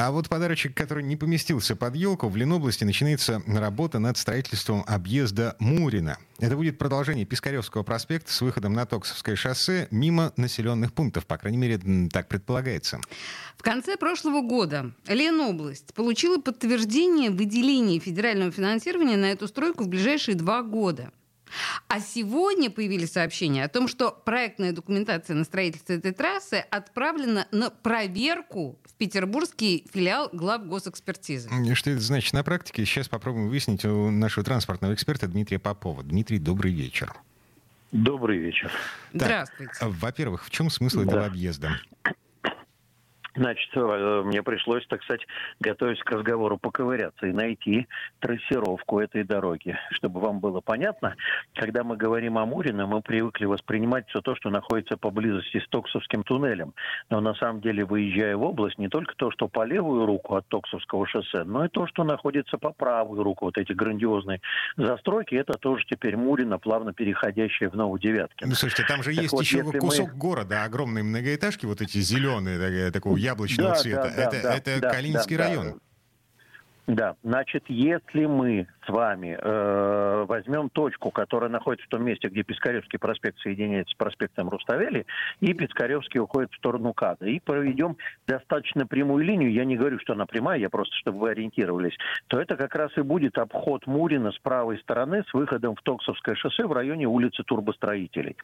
А вот подарочек, который не поместился под елку, в Ленобласти начинается работа над строительством объезда Мурина. Это будет продолжение Пискаревского проспекта с выходом на Токсовское шоссе мимо населенных пунктов, по крайней мере, так предполагается. В конце прошлого года Ленобласть получила подтверждение выделения федерального финансирования на эту стройку в ближайшие два года. А сегодня появились сообщения о том, что проектная документация на строительство этой трассы отправлена на проверку в петербургский филиал глав госэкспертизы. Что это значит на практике? Сейчас попробуем выяснить у нашего транспортного эксперта Дмитрия Попова. Дмитрий, добрый вечер. Добрый вечер. Так, Здравствуйте. Во-первых, в чем смысл Да. этого объезда? Значит, э, мне пришлось, так сказать, готовясь к разговору, поковыряться и найти трассировку этой дороги. Чтобы вам было понятно, когда мы говорим о Мурино, мы привыкли воспринимать все то, что находится поблизости с Токсовским туннелем. Но на самом деле, выезжая в область, не только то, что по левую руку от Токсовского шоссе, но и то, что находится по правую руку. Вот эти грандиозные застройки, это тоже теперь Мурино, плавно переходящие в Новодевяткино. Ну, слушайте, там же Так есть вот, еще если мы- кусок города, огромные многоэтажки, вот эти зеленые, такого яблочного Да, цвета. да, да, это да, это да, Калининский да, да. район. Да, значит, если мы с вами э, возьмем точку, которая находится в том месте, где Пискаревский проспект соединяется с проспектом Руставели, и Пискаревский уходит в сторону КАДа, и проведем достаточно прямую линию, я не говорю, что она прямая, я просто, чтобы вы ориентировались, то это как раз и будет обход Мурина с правой стороны с выходом в Токсовское шоссе в районе улицы Турбостроителей.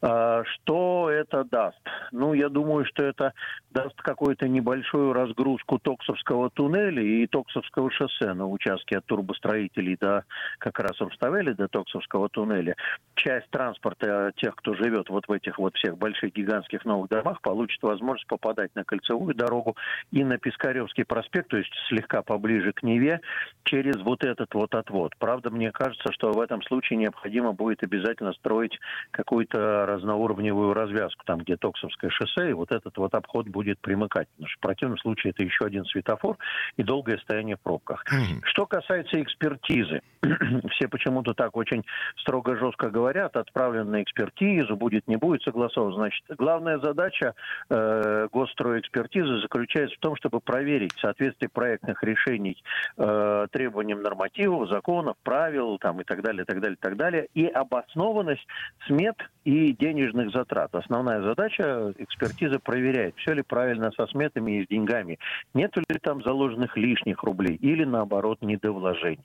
А, Что это даст? Ну, я думаю, что это даст какую-то небольшую разгрузку Токсовского туннеля и Токсовского шоссе на участке от турбостроителей до как раз Руставели, до Токсовского туннеля. Часть транспорта тех, кто живет вот в этих вот всех больших гигантских новых домах, получит возможность попадать на кольцевую дорогу и на Пискаревский проспект, то есть слегка поближе к Неве, через вот этот вот отвод. Правда, мне кажется, что в этом случае необходимо будет обязательно строить какую-то разноуровневую развязку, там, где Токсовское шоссе, и вот этот вот обход будет примыкать. Потому что в противном случае это еще один светофор и долгое стояние в пробках. Мгм. Что касается экспертизы, все почему-то так очень строго жестко говорят, отправлен на экспертизу, будет, не будет согласован. Значит, главная задача э, госстроэкспертизы заключается в том, чтобы проверить соответствие проектных решений э, требованиям нормативов, законов, правил там, и так далее, так далее, так далее, и обоснованность смет и денежных затрат. Основная задача экспертиза проверяет, все ли правильно со сметами и с деньгами, нет ли там заложенных лишних рублей или наоборот недовложений.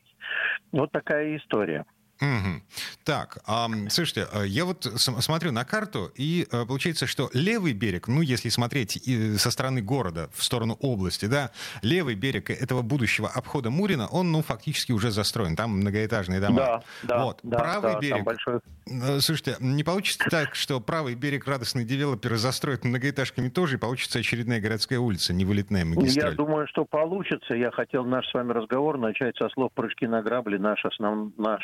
Вот такая история. Мгм. Так, ам, слушайте, э, я вот см- смотрю на карту, и э, получается, что левый берег, ну, если смотреть и со стороны города в сторону области, да, левый берег этого будущего обхода Мурина, он, ну, фактически уже застроен, там многоэтажные дома. Да, да, вот. да, правый да, берег, большой- э, слушайте, не получится так, что правый берег радостный девелопер застроит многоэтажками тоже, и получится очередная городская улица, невылетная Я магистраль. думаю, что получится. Я хотел наш с вами разговор начать со слов «прыжки на грабли» наш, основ... наш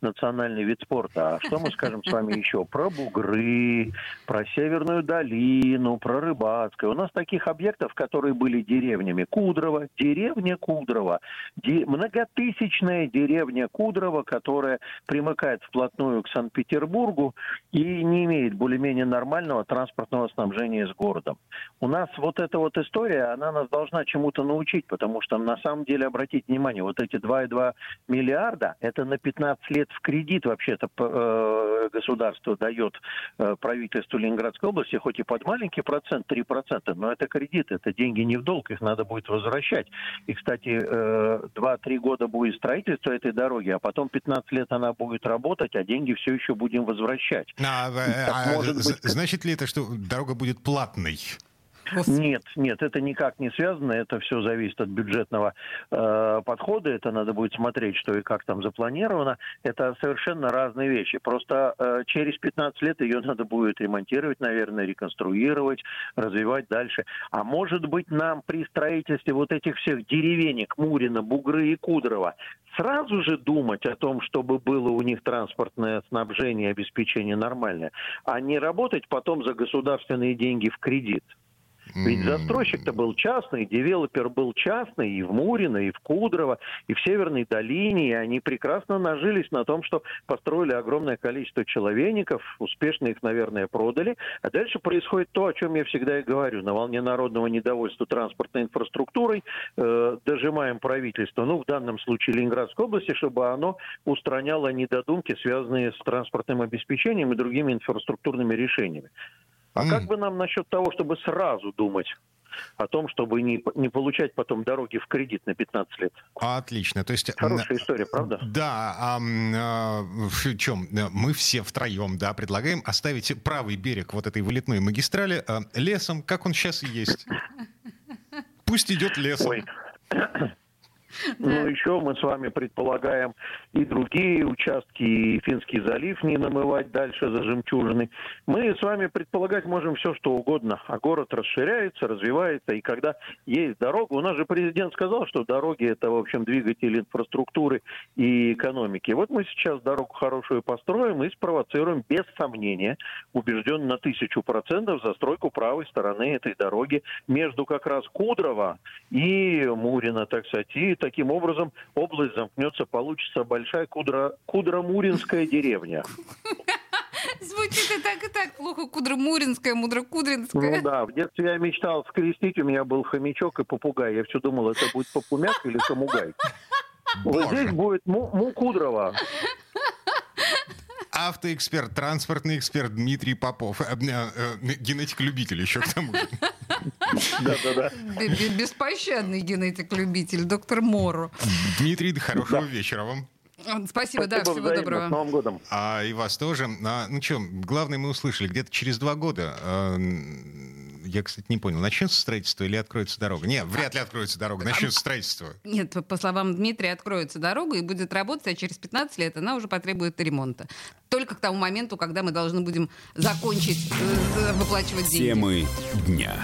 национальный вид спорта. А что мы скажем с вами еще? Про бугры, про Северную долину, про Рыбацкое. У нас таких объектов, которые были деревнями. Кудрово, деревня Кудрово. Де- Многотысячная деревня Кудрово, которая примыкает вплотную к Санкт-Петербургу и не имеет более-менее нормального транспортного снабжения с городом. У нас вот эта вот история, она нас должна чему-то научить, потому что на самом деле, обратите внимание, вот эти 2,2 миллиарда, это на 15 лет в кредит вообще-то э, государство дает э, правительству Ленинградской области, хоть и под маленький процент, 3%, но это кредит, это деньги не в долг, их надо будет возвращать. И, кстати, э, 2-3 года будет строительство этой дороги, а потом 15 лет она будет работать, а деньги все еще будем возвращать. А, э, Так, а, может з- быть, значит ли это, что дорога будет платной? Нет, нет, это никак не связано, это все зависит от бюджетного э, подхода, это надо будет смотреть, что и как там запланировано. Это совершенно разные вещи. Просто э, через 15 лет ее надо будет ремонтировать, наверное, реконструировать, развивать дальше. А может быть нам при строительстве вот этих всех деревенек Мурина, Бугры и Кудрово сразу же думать о том, чтобы было у них транспортное снабжение, обеспечение нормальное, а не работать потом за государственные деньги в кредит. Ведь застройщик-то был частный, девелопер был частный и в Мурино, и в Кудрово, и в Северной долине, и они прекрасно нажились на том, что построили огромное количество человейников, успешно их, наверное, продали. А дальше происходит то, о чем я всегда и говорю. На волне народного недовольства транспортной инфраструктурой э, дожимаем правительство, ну, в данном случае Ленинградской области, чтобы оно устраняло недодумки, связанные с транспортным обеспечением и другими инфраструктурными решениями. А mm. как бы нам насчет того, чтобы сразу думать о том, чтобы не, не получать потом дороги в кредит на 15 лет. Отлично. То есть, Хорошая история, правда? Да. А, а, в чем? Мы все втроем да, предлагаем оставить правый берег вот этой вылетной магистрали а, лесом, как он сейчас и есть. Пусть идет лесом. Ой. Но еще мы с вами предполагаем и другие участки, и Финский залив не намывать дальше за жемчужиной. Мы с вами предполагать можем все, что угодно. А город расширяется, развивается. И когда есть дорога, у нас же президент сказал, что дороги это, в общем, двигатель инфраструктуры и экономики. Вот мы сейчас дорогу хорошую построим и спровоцируем без сомнения, убежден на тысячу процентов, застройку правой стороны этой дороги между как раз Кудрово и Мурина, так сказать, и таким образом область замкнется, получится большая кудра, кудромуринская деревня. Звучит и так, и так плохо. Кудромуринская, мудрокудринская. Ну да, в детстве я мечтал скрестить, у меня был хомячок и попугай. Я все думал, это будет попумяк или самугай. Вот здесь будет Мукудрова автоэксперт, транспортный эксперт Дмитрий Попов. Э, э, генетик-любитель еще к тому же. Да-да-да. Беспощадный генетик-любитель, доктор Моро. Дмитрий, хорошего вечера вам. Спасибо, да, всего взаимно. доброго. С Новым годом. А и вас тоже. А, ну что, главное мы услышали, где-то через два года а, я, кстати, не понял, начнется строительство или откроется дорога? Нет, вряд ли откроется дорога, начнется строительство. Нет, по словам Дмитрия, откроется дорога и будет работать, а через 15 лет она уже потребует ремонта. Только к тому моменту, когда мы должны будем закончить э, выплачивать деньги. Темы дня.